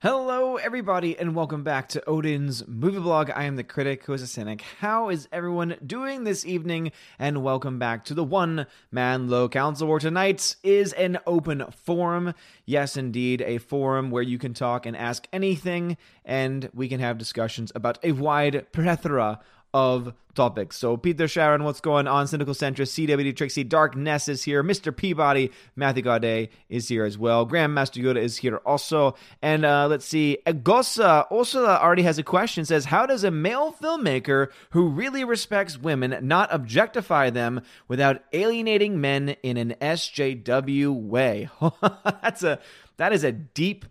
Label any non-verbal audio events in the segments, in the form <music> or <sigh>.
Hello, everybody, and welcome back to Odin's Movie Blog. I am the critic who is a cynic. How is everyone doing this evening? And welcome back to the One Man Low Council, where tonight is an open forum. Yes, indeed, a forum where you can talk and ask anything, and we can have discussions about a wide plethora of topics. So Peter Sharon, what's going on? Cynical Centrist, CWD Trixie, Dark Ness is here, Mr. Peabody, Matthew Gaudet is here as well. Grandmaster Yoda is here also. And uh, let's see, Agosa also already has a question. Says, how does a male filmmaker who really respects women not objectify them without alienating men in an SJW way? <laughs> That's a that is a deep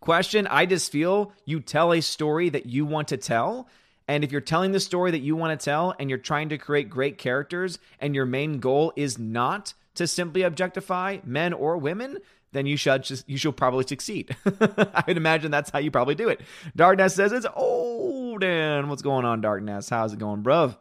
question. I just feel you tell a story that you want to tell and if you're telling the story that you want to tell and you're trying to create great characters and your main goal is not to simply objectify men or women, then you should just, you should probably succeed. <laughs> I would imagine that's how you probably do it. Darkness says it's old and what's going on, Darkness? How's it going, bruv?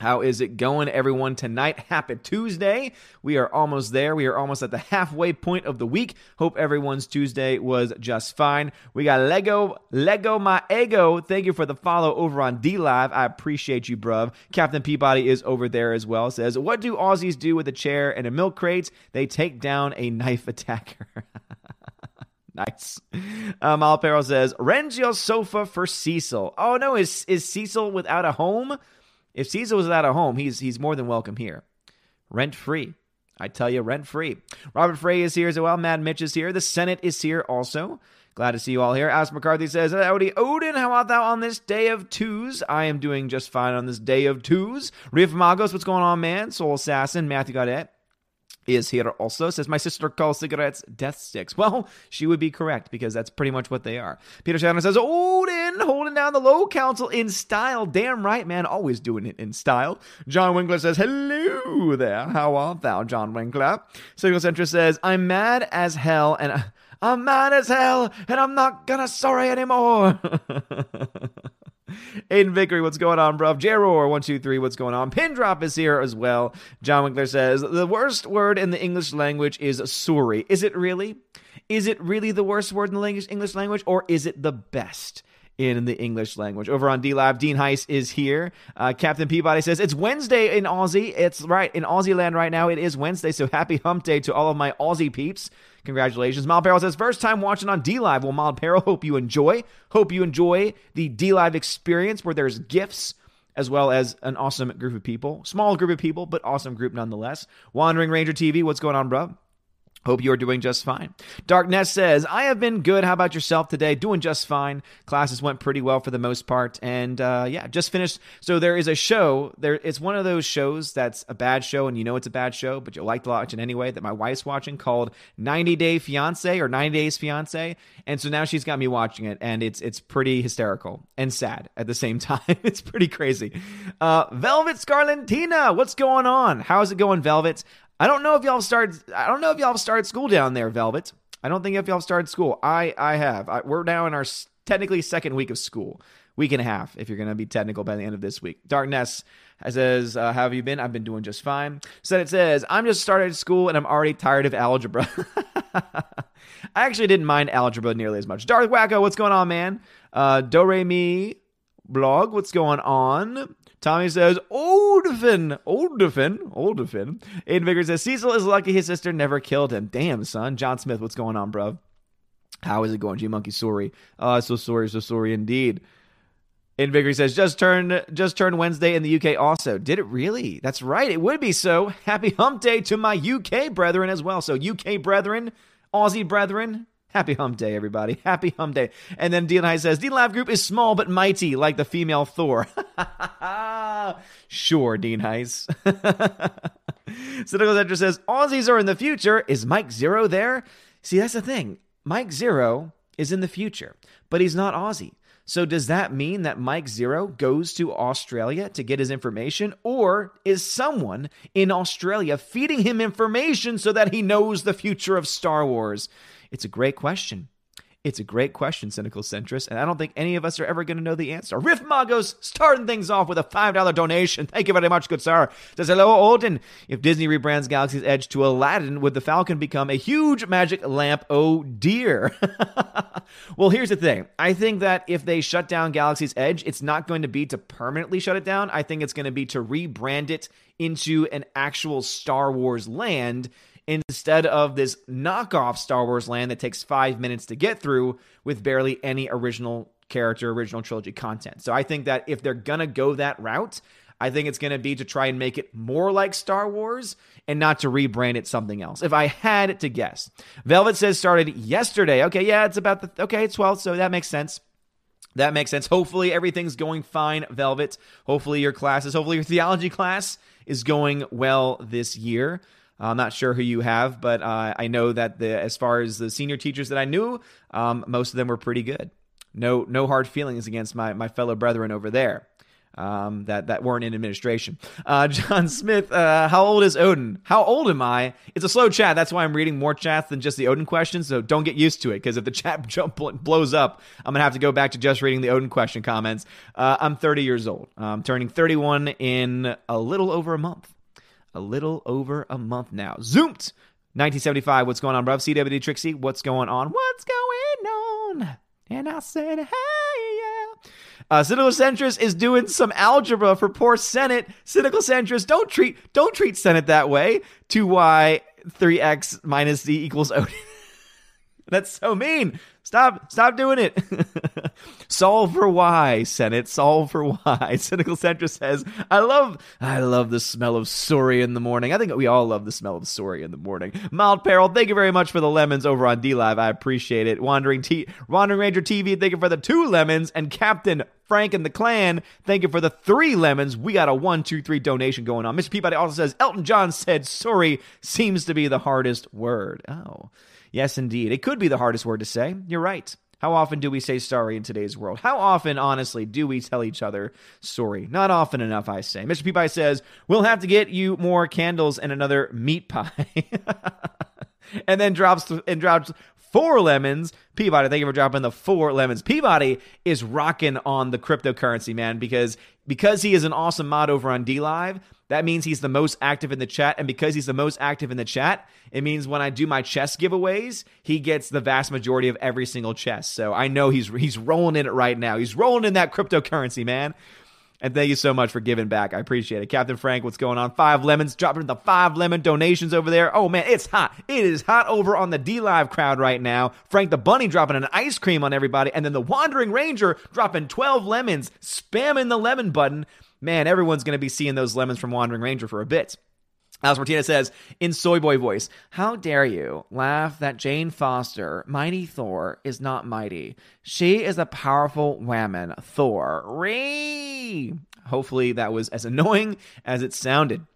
How is it going, everyone? Tonight, happy Tuesday. We are almost there. We are almost at the halfway point of the week. Hope everyone's Tuesday was just fine. We got Lego, Lego my ego. Thank you for the follow over on D Live. I appreciate you, bruv. Captain Peabody is over there as well. Says, What do Aussies do with a chair and a milk crate? They take down a knife attacker. <laughs> Nice. Um, Alpero says, rent your sofa for Cecil. Oh no, is is Cecil without a home? If Caesar was without a home, he's he's more than welcome here. Rent free. I tell you, rent free. Robert Frey is here as well. Mad Mitch is here. The Senate is here also. Glad to see you all here. Alice McCarthy says, Howdy, Odin, how art thou on this day of twos? I am doing just fine on this day of twos. Riff Magos, what's going on, man? Soul Assassin, Matthew Godet is here also says my sister calls cigarettes death sticks <laughs> well she would be correct because that's pretty much what they are peter shannon says odin holding down the low council in style damn right man always doing it in style john winkler says hello there how art thou john winkler cynical centrist says i'm mad as hell and I- i'm mad as hell and i'm not gonna sorry anymore <laughs> Aiden Vickery, what's going on, bro? Jeror, one, two, three, what's going on? Pin drop is here as well. John Winkler says the worst word in the English language is sorry. Is it really? Is it really the worst word in the English language, or is it the best? In the English language. Over on D Live, Dean Heiss is here. Uh, Captain Peabody says it's Wednesday in Aussie. It's right in Aussie land right now. It is Wednesday, so happy hump day to all of my Aussie peeps. Congratulations. Mild Peril says, first time watching on D Live. Well, Mild Peril, hope you enjoy. Hope you enjoy the D Live experience where there's gifts as well as an awesome group of people. Small group of people, but awesome group nonetheless. Wandering Ranger TV, what's going on, bro? Hope you are doing just fine. Darkness says, I have been good. How about yourself today? Doing just fine. Classes went pretty well for the most part. And uh, yeah, just finished. So there is a show. There, It's one of those shows that's a bad show and you know it's a bad show, but you like to watch it anyway that my wife's watching called 90 Day Fiance or 90 Days Fiance. And so now she's got me watching it and it's it's pretty hysterical and sad at the same <laughs> time. it's pretty crazy. Uh, Velvet Scarlentina, what's going on? How's it going, Velvet? I don't know if y'all started. I don't know if y'all started school down there, Velvet. I don't think if y'all started school. I I have. I, we're now in our technically second week of school, week and a half if you're to be technical by the end of this week. Darkness says, uh, "How have you been? I've been doing just fine." Said it says, "I'm just started school and I'm already tired of algebra." <laughs> I actually didn't mind algebra nearly as much. Darth Wacko, what's going on, man? Uh, Do Re Mi blog, what's going on? Tommy says, Oldfin, Oldfin, Oldfin. Aiden Vickers says, Cecil is lucky his sister never killed him. Damn, son. John Smith, what's going on, bro? How is it going, G Monkey? Sorry. Oh, so sorry, so sorry indeed. Aiden Vickers says, just turned, just turned Wednesday in the UK also. Did it really? That's right. It would be so. Happy hump day to my UK brethren as well. So, UK brethren, Aussie brethren, Happy hump day, everybody. <laughs> Happy hump day. And then Dean High says, Dean Lab Group is small but mighty, like the female Thor. <laughs> sure, Dean Heiss. <laughs> Cynical Centrist says, Aussies are in the future. Is Mike Zeroh there? See, that's the thing. Mike Zeroh is in the future, but he's not Aussie. So does that mean that Mike Zeroh goes to Australia to get his information? Or is someone in Australia feeding him information so that he knows the future of Star Wars? It's a great question. It's a great question, Cynical Centrist, and I don't think any of us are ever going to know the answer. Riff Magos starting things off with a $5 donation. Thank you very much, good sir. Says, hello, Odin. If Disney rebrands Galaxy's Edge to Aladdin, would the Falcon become a huge magic lamp? Oh, dear. <laughs> well, here's the thing. I think that if they shut down Galaxy's Edge, it's not going to be to permanently shut it down. I think it's going to be to rebrand it into an actual Star Wars land instead of this knockoff Star Wars land that takes five minutes to get through with barely any original character, original trilogy content. So I think that if they're going to go that route, I think it's going to be to try and make it more like Star Wars and not to rebrand it something else. If I had to guess, Velvet says started yesterday. Okay, yeah, it's about the okay, it's 12, so that makes sense. That makes sense. Hopefully everything's going fine, Velvet. Hopefully your classes, hopefully your theology class is going well this year. I'm not sure who you have, but uh, I know that the as far as the senior teachers that I knew, um, most of them were pretty good. No, no hard feelings against my my fellow brethren over there. Um, that that weren't in administration. Uh, <laughs> John Smith, uh, how old is Odin? How old am I? It's a slow chat. That's why I'm reading more chats than just the Odin questions. So don't get used to it because if the <laughs> chat jump blows up, I'm gonna have to go back to just reading the Odin question comments. Uh, I'm 30 years old. I'm turning 31 in a little over a month a little over a month now. Zoomed! 1975, what's going on, bruv? CWD Trixie, what's going on? What's going on? And I said, hey, yeah. Uh, Cynical Centrist is doing some algebra for poor Senate. Cynical Centrist, don't treat don't treat Senate that way. 2y 3x minus z equals O. <laughs> That's so mean. Stop, stop doing it. <laughs> solve for why, Senate. Solve for why. <laughs> Cynical Centrist says, I love, I love the smell of sorry in the morning. I think we all love the smell of sorry in the morning. Mild Peril, thank you very much for the lemons over on D Live. I appreciate it. Wandering T, Wandering Ranger TV, thank you for the two lemons. And Captain Frank and the Clan, thank you for the three lemons. We got a one, two, three donation going on. Mr. Peabody also says, Elton John said sorry seems to be the hardest word. Oh. Yes, indeed. It could be the hardest word to say. You're right. How often do we say sorry in today's world? How often, honestly, do we tell each other sorry? Not often enough, I say. Mr. Peabody says, We'll have to get you more candles and another meat pie. <laughs> and then drops and drops four lemons. Peabody, thank you for dropping the four lemons. Peabody is rocking on the cryptocurrency, man, because because he is an awesome mod over on D Live. That means he's the most active in the chat. And because he's the most active in the chat, it means when I do my chess giveaways, he gets the vast majority of every single chess. So I know he's he's rolling in it right now. He's rolling in that cryptocurrency, man. And thank you so much for giving back. I appreciate it. Captain Frank, what's going on? Five lemons, dropping the five lemon donations over there. Oh man, it's hot. It is hot over on the D Live crowd right now. Frank the Bunny dropping an ice cream on everybody. And then the Wandering Ranger dropping 12 lemons, spamming the lemon button man, everyone's going to be seeing those lemons from Wandering Ranger for a bit. Alice Martinez says in Soy Boy voice, How dare you laugh that Jane Foster, mighty Thor, is not mighty. She is a powerful woman, Thor. Ree! Hopefully that was as annoying as it sounded.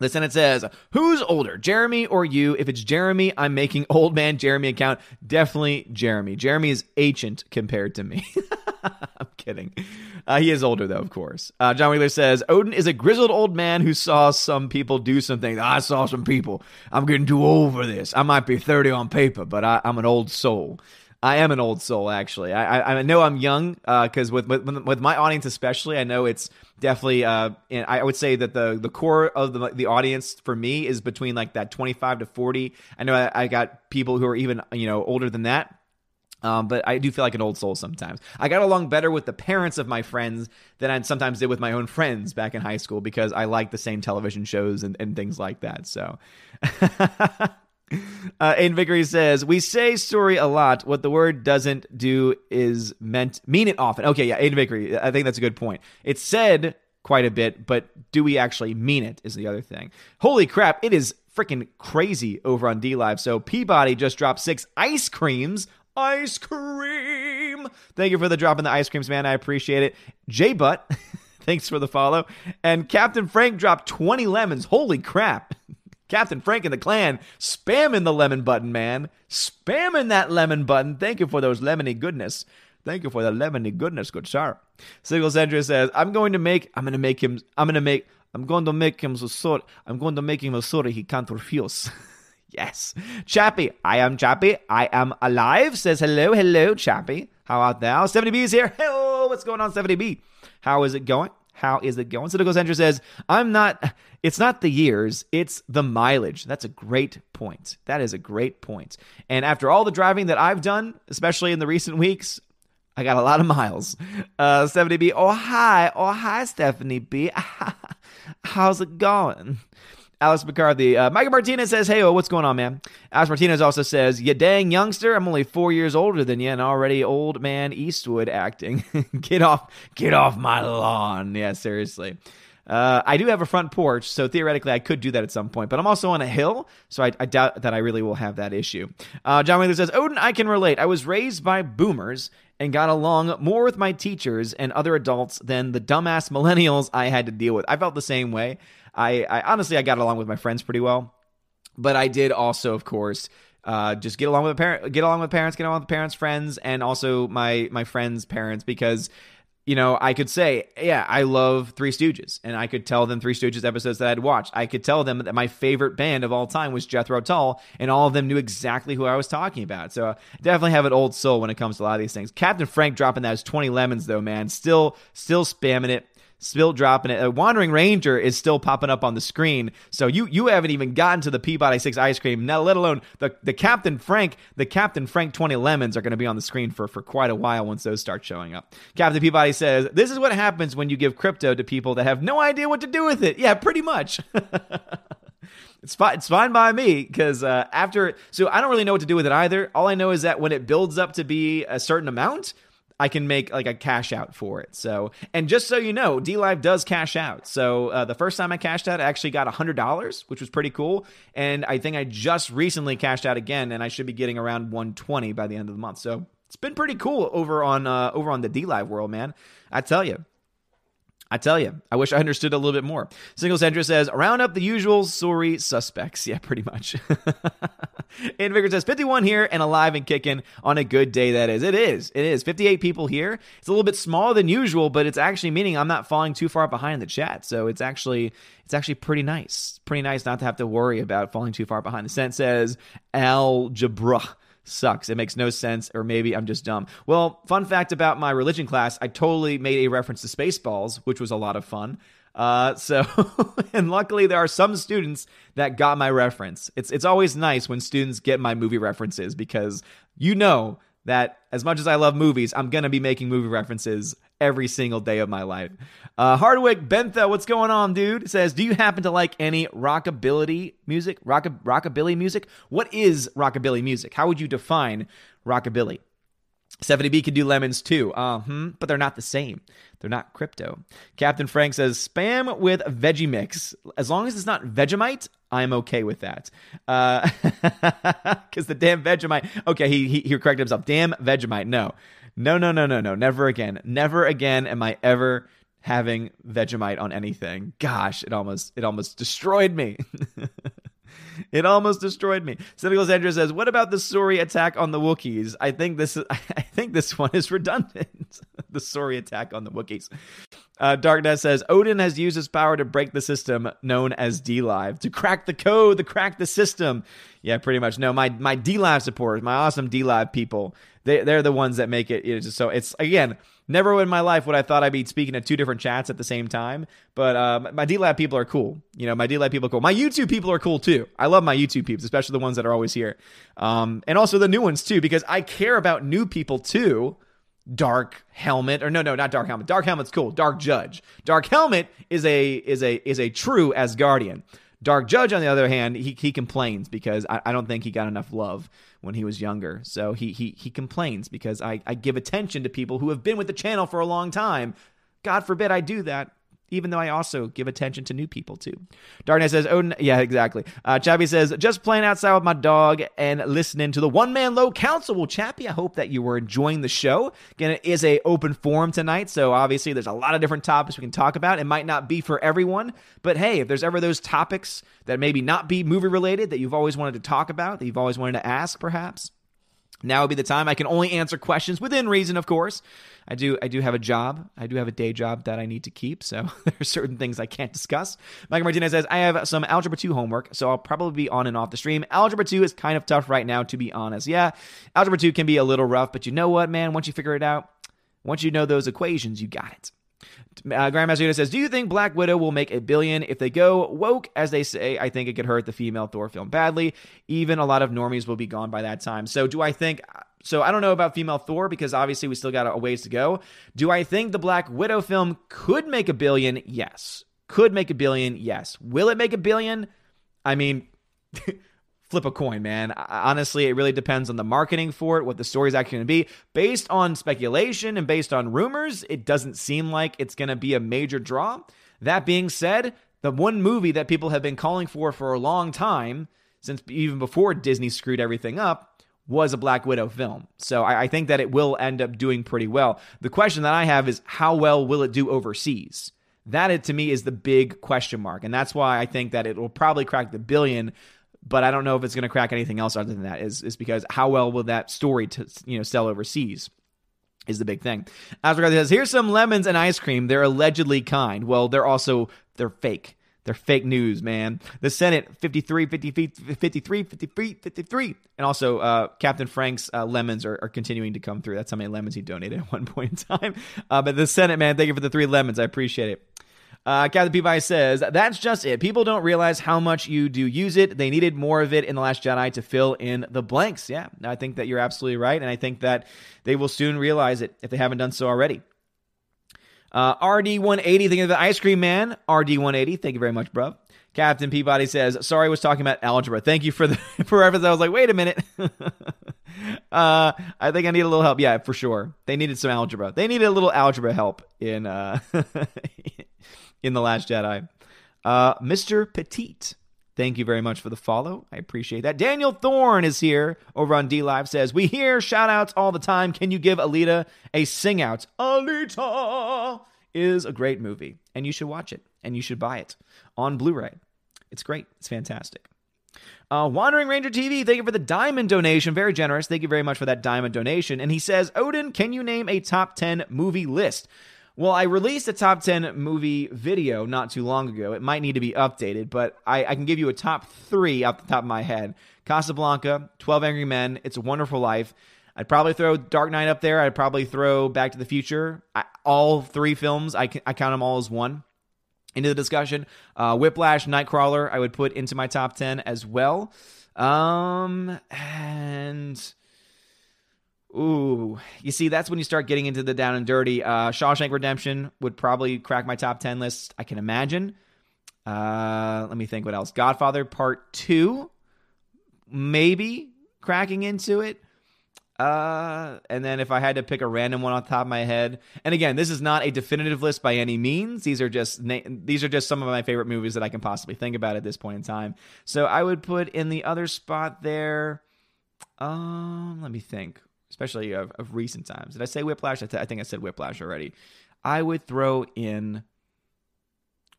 The Senate says, Who's older, Jeremy or you? If it's Jeremy, I'm making old man Jeremy account. Definitely Jeremy. Jeremy is ancient compared to me. <laughs> I'm kidding. Uh, he is older, though, of course. Uh, John Wheeler says Odin is a grizzled old man who saw some people do something. I saw some people. I'm getting too old for this. I might be 30 on paper, but I, I'm an old soul. I am an old soul, actually. I I, know I'm young because uh, with, with with my audience especially, I know it's definitely. Uh, and I would say that the the core of the the audience for me is between like that 25 to 40. I know I, I got people who are even you know older than that. Um, but I do feel like an old soul sometimes. I got along better with the parents of my friends than I sometimes did with my own friends back in high school because I like the same television shows and, and things like that. So. <laughs> <laughs> Uh, Aiden Vickery says, We say sorry a lot. What the word doesn't do is meant mean it often. Okay, yeah, Aiden Vickery. I think that's a good point. It's said quite a bit, but do we actually mean it is the other thing. Holy crap, it is freaking crazy over on D Live. So Peabody just dropped six ice creams. Ice cream. Thank you for the drop in the ice creams, man. I appreciate it. J Butt, <laughs> thanks for the follow. And Captain Frank dropped 20 lemons. Holy crap. Captain Frank and the clan spamming the lemon button, man. Spamming that lemon button. Thank you for those lemony goodness. Thank you for the lemony goodness, good sir. Sigil Sandra says, I'm going to make, I'm going to make him, I'm going to make, I'm going to make him so sorry, I'm going to make him so sorry he can't refuse. <laughs> yes. Chappie, I am Chappie. I am alive. Says hello, hello, Chappie. How art thou? 70B is here. Hello, what's going on, 70B? How is it going? How is it going? Cynical Centrist says, I'm not, it's not the years, it's the mileage. That's a great point. That is a great point. And after all the driving that I've done, especially in the recent weeks, I got a lot of miles. Uh, Stephanie B. Oh, hi. Oh, hi, Stephanie B. <laughs> How's it going? Alex McCarthy. Uh, Michael Martinez says, Hey, what's going on, man? Alex Martinez also says, You dang youngster, I'm only four years older than you and already old man Eastwood acting. <laughs> get off, get off my lawn. Yeah, seriously. Uh, I do have a front porch, so theoretically I could do that at some point, but I'm also on a hill, so I, I doubt that I really will have that issue. Uh, John Wheeler says, Odin, I can relate. I was raised by boomers and got along more with my teachers and other adults than the dumbass millennials I had to deal with. I felt the same way. I, I honestly I got along with my friends pretty well, but I did also, of course, uh, just get along with parent, get along with parents, get along with parents, friends, and also my my friends' parents because you know, I could say, yeah, I love Three Stooges, and I could tell them Three Stooges episodes that I'd watched. I could tell them that my favorite band of all time was Jethro Tull, and all of them knew exactly who I was talking about. So definitely have an old soul when it comes to a lot of these things. Captain Frank dropping that as 20 lemons, though, man. Still, still spamming it still dropping it. A Wandering Ranger is still popping up on the screen. So you you haven't even gotten to the Peabody Six ice cream, now let alone the the Captain Frank, the Captain Frank twenty lemons are going to be on the screen for for quite a while once those start showing up. Captain Peabody says, "This is what happens when you give crypto to people that have no idea what to do with it." Yeah, pretty much. <laughs> It's fine. It's fine by me because uh, after, so I don't really know what to do with it either. All I know is that when it builds up to be a certain amount, I can make like a cash out for it. So, and just so you know, D Live does cash out. So, uh, the first time I cashed out, I actually got $100, which was pretty cool. And I think I just recently cashed out again, and I should be getting around 120 by the end of the month. So, it's been pretty cool over on uh, over on the DLive world, man. I tell you. I tell you, I wish I understood a little bit more. Single Centra says, round up the usual sorry suspects. <laughs> Yeah, pretty much. <laughs> and Invigor says, 51 here and alive and kicking on a good day, that is. It is. It is. 58 people here. It's a little bit smaller than usual, but it's actually meaning I'm not falling too far behind the chat. So it's actually it's actually pretty nice. Pretty nice not to have to worry about falling too far behind. The sense says algebra sucks. It makes no sense, or maybe I'm just dumb. Well, fun fact about my religion class, I totally made a reference to Spaceballs, which was a lot of fun. Uh, so, <laughs> and luckily there are some students that got my reference. It's it's always nice when students get my movie references because you know that as much as I love movies, I'm gonna be making movie references every single day of my life. Uh, Hardwick Bentha, what's going on, dude? Says, do you happen to like any rockabilly music? Rock rockabilly music? What is rockabilly music? How would you define rockabilly? 70B can do lemons too. Uh, hmm, but they're not the same. They're not crypto. Captain Frank says spam with veggie mix. As long as it's not Vegemite, I'm okay with that. Because uh, <laughs> the damn Vegemite. Okay, he, he, he corrected himself. Damn Vegemite. No. No, no, no, no, no. Never again. Never again am I ever having Vegemite on anything. Gosh, it almost it almost destroyed me. <laughs> <laughs> it almost destroyed me. Cynical Sandra says, "What about the Sori attack on the Wookiees? I think this is, <laughs> I think this one is redundant. <laughs> the Sori attack on the Wookiees." Uh, Darknet says Odin has used his power to break the system known as D Live to crack the code, to crack the system. Yeah, pretty much. No, my my D Live supporters, my awesome D Live people, they they're the ones that make it. It's so it's again never in my life would I thought I'd be speaking to two different chats at the same time. But uh, my DLive people are cool. You know, my DLive people are cool. My YouTube people are cool too. I love my YouTube peeps, especially the ones that are always here, um, and also the new ones too, because I care about new people too. Dark Helmet, or no, no, not Dark Helmet. Dark Helmet's cool. Dark Judge. Dark Helmet is a is a is a true Asgardian. Dark Judge, on the other hand, he, he complains because I, I don't think he got enough love when he was younger. So he he he complains because I, I give attention to people who have been with the channel for a long time. God forbid I do that even though I also give attention to new people too. Darkness says, "Oh, yeah, exactly." Uh, Chappie says, "Just playing outside with my dog and listening to the One Man Low Council." Well, Chappie, I hope that you were enjoying the show. Again, it is a open forum tonight, so obviously there's a lot of different topics we can talk about. It might not be for everyone, but hey, if there's ever those topics that maybe not be movie related that you've always wanted to talk about, that you've always wanted to ask, perhaps Now would be the time. I can only answer questions within reason, of course. I do I do have a job. I do have a day job that I need to keep, so <laughs> there are certain things I can't discuss. Michael Martinez says, I have some Algebra 2 homework, so I'll probably be on and off the stream. Algebra 2 is kind of tough right now, to be honest. Yeah, Algebra 2 can be a little rough, but you know what, man? Once you figure it out, once you know those equations, you got it. Uh, Grandmaster Yoda says, "Do you think Black Widow will make a billion if they go woke, as they say? I think it could hurt the female Thor film badly. Even a lot of normies will be gone by that time. So, do I think? So, I don't know about female Thor because obviously we still got a ways to go. Do I think the Black Widow film could make a billion? Yes. Could make a billion? Yes. Will it make a billion? I mean." <laughs> flip a coin, man. Honestly, it really depends on the marketing for it, what the story's actually going to be. Based on speculation and based on rumors, it doesn't seem like it's going to be a major draw. That being said, the one movie that people have been calling for for a long time, since even before Disney screwed everything up, was a Black Widow film. So I, I think that it will end up doing pretty well. The question that I have is how well will it do overseas? That, to me, is the big question mark. And that's why I think that it will probably crack the billion but I don't know if it's going to crack anything else other than that. Is is because how well will that story to you know sell overseas? Is the big thing. As regards says, here's some lemons and ice cream. They're allegedly kind. Well, they're also they're fake. They're fake news, man. The Senate 53, 53, 53, 53, 53. And also, uh, Captain Frank's uh, lemons are, are, continuing to come through. That's how many lemons he donated <laughs> at one point in time. Uh, but the Senate, man, thank you for the three lemons. I appreciate it. Uh, Captain Peabody says, That's just it. People don't realize how much you do use it. They needed more of it in The Last Jedi to fill in the blanks. Yeah, I think that you're absolutely right. And I think that they will soon realize it if they haven't done so already. Uh, RD180, thinking of the ice cream man. RD180, thank you very much, bro. Captain Peabody says, "Sorry, I was talking about algebra. Thank you for the <laughs> for reference." I was like, "Wait a minute." <laughs> uh, I think I need a little help. Yeah, for sure. They needed some algebra. They needed a little algebra help in uh, <laughs> in The Last Jedi. Uh, Mr. Petite, thank you very much for the follow. I appreciate that. Daniel Thorne is here over on D Live says, We hear shout outs all the time. Can you give Alita a sing out? Alita is a great movie, and you should watch it, and you should buy it on Blu ray. It's great, it's fantastic. Uh, Wandering Ranger TV, thank you for the diamond donation. Very generous. Thank you very much for that diamond donation. And he says, Odin, can you name a top 10 movie list? Well, I released a top 10 movie video not too long ago. It might need to be updated, but I, I, can give you a top three off the top of my head Casablanca, 12 Angry Men, It's a Wonderful Life. I'd probably throw Dark Knight up there. I'd probably throw Back to the Future. I, all three films, I, I count them all as one into the discussion. Uh, Whiplash, Nightcrawler, I would put into my top 10 as well. Um, and Ooh, you see, that's when you start getting into the down and dirty. Uh, Shawshank Redemption would probably crack my top 10 list, I can imagine. Uh, let me think what else. Godfather Part 2, maybe cracking into it. Uh, and then if I had to pick a random one off the top of my head, and again, this is not a definitive list by any means. These are just na- these are just some of my favorite movies that I can possibly think about at this point in time. So I would put in the other spot there. Um, let me think especially of, of recent times. Did I say Whiplash? I, th- I think I said Whiplash already. I would throw in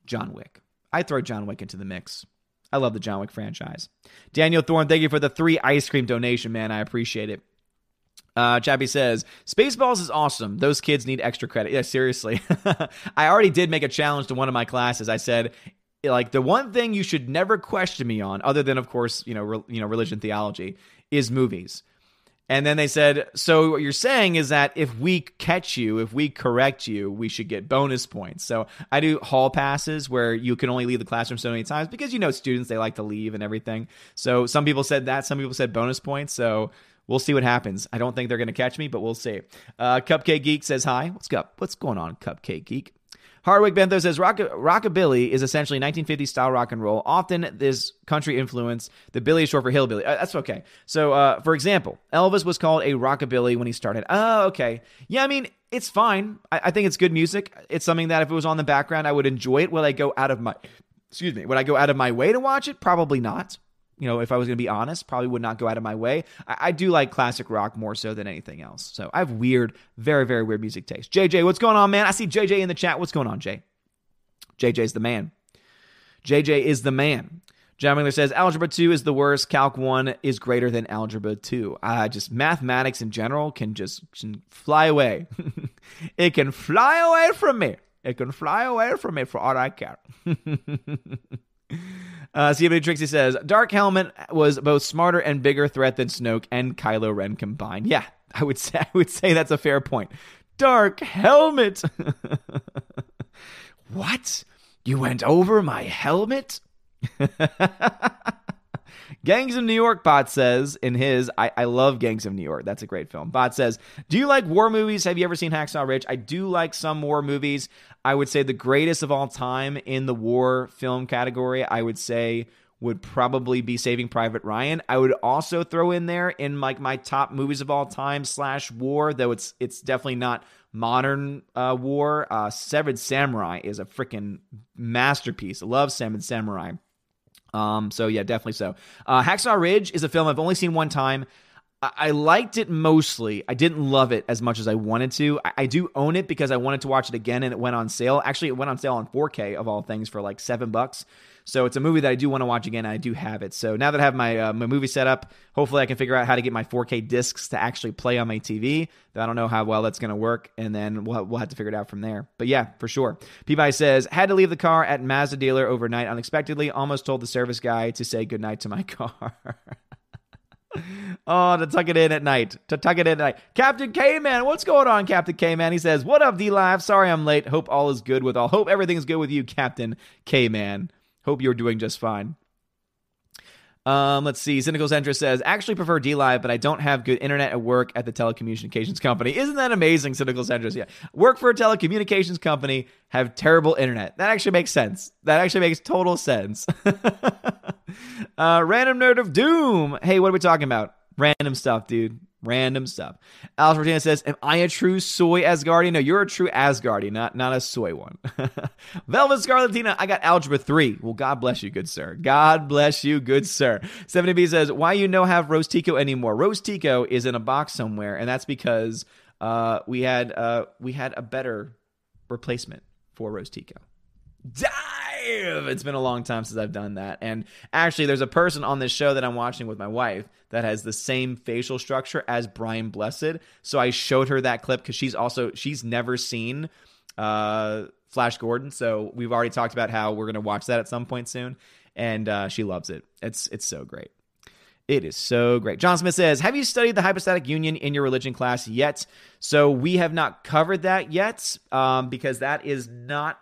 John Wick. I'd throw John Wick into the mix. I love the John Wick franchise. Daniel Thorne, thank you for the three ice cream donation, man. I appreciate it. Uh, Chappie says, Spaceballs is awesome. Those kids need extra credit. Yeah, seriously. <laughs> I already did make a challenge to one of my classes. I said, like, the one thing you should never question me on, other than, of course, you know, re- you know, religion theology, is movies. And then they said, So what you're saying is that if we catch you, if we correct you, we should get bonus points. So I do hall passes where you can only leave the classroom so many times because you know students, they like to leave and everything. So some people said that, some people said bonus points. So we'll see what happens. I don't think they're going to catch me, but we'll see. Uh, Cupcake Geek says hi. What's up? What's going on, Cupcake Geek? Hardwick Bentho says Rock- rockabilly is essentially 1950s style rock and roll. Often this country influence. The Billy is short for hillbilly. Uh, that's okay. So, uh, for example, Elvis was called a rockabilly when he started. Oh, okay. Yeah, I mean, it's fine. I-, I think it's good music. It's something that if it was on the background, I would enjoy it. Will I go out of my excuse me? Would I go out of my way to watch it? Probably not you know, if I was going to be honest, probably would not go out of my way. I, I, do like classic rock more so than anything else. So I have weird, very, very weird music taste. JJ, what's going on, man? I see JJ in the chat. What's going on, Jay? JJ's the man. JJ is the man. John Miller says Algebra 2 is the worst. Calc 1 is greater than Algebra 2. Uh, just mathematics in general can just can fly away. <laughs> it can fly away from me. It can fly away from me for all I care. <laughs> <laughs> uh, CW Trixie says Dark Helmet was both smarter and bigger threat than Snoke and Kylo Ren combined. Yeah, <laughs> I would say I would say that's a fair point. Dark Helmet. <laughs> what? You went over my helmet? Gangs of New York, Bot says in his, I, I love Gangs of New York. That's a great film. Bot says, Do you like war movies? Have you ever seen Hacksaw Ridge? I do like some war movies. I would say the greatest of all time in the war film category, I would say would probably be Saving Private Ryan. I would also throw in there in like my top movies of all time slash war, though it's it's definitely not modern uh, war. Uh, Seven Samurai is a freaking masterpiece. I love Seven Samurai. Um, so yeah, definitely so. Uh, Hacksaw Ridge is a film I've only seen one time. I-, liked it mostly. I didn't love it as much as I wanted to. I-, I do own it because I wanted to watch it again, and it went on sale. Actually, it went on sale on 4K of all things for like seven bucks. So it's a movie that I do want to watch again. And I do have it. So now that I have my uh, my movie set up, hopefully I can figure out how to get my 4K discs to actually play on my TV. I don't know how well that's going to work, and then we'll we'll have to figure it out from there. But yeah, for sure. Peabody says had to leave the car at Mazda dealer overnight unexpectedly. Almost told the service guy to say goodnight to my <laughs> car. Oh, to tuck it in at night. To tuck it in at night. Captain K Man, what's going on, Captain K Man? He says, What up, D Live? Sorry I'm late. Hope all is good with all. Hope everything's good with you, Captain K Man. Hope you're doing just fine. Um, let's see. Cynical Centrist says, actually prefer D Live, but I don't have good internet at work at the telecommunications company. Isn't that amazing, Cynical Centrist? Yeah. Work for a telecommunications company, have terrible internet. That actually makes sense. That actually makes total sense. <laughs> <laughs> uh, random nerd of doom. Hey, what are we talking about? Random stuff, dude. Random stuff. Alice Martinez says, Am I a true soy Asgardian? No, you're a true Asgardian, not, not a soy one. <laughs> Velvet Scarlatina, I got Algebra 3. Well, God bless you, good sir. God bless you, good sir. 70B says, Why you no have Rose Tico anymore? Rose Tico is in a box somewhere, and that's because uh, we had uh, we had a better replacement for Rose Tico. It's been a long time since I've done that. And actually, there's a person on this show that I'm watching with my wife that has the same facial structure as Brian Blessed. So I showed her that clip because she's also she's never seen uh, Flash Gordon. So we've already talked about how we're gonna watch that at some point soon, and uh, she loves it. It's it's so great. It is so great. John Smith says, Have you studied the hypostatic union in your religion class yet? So we have not covered that yet um, because that is not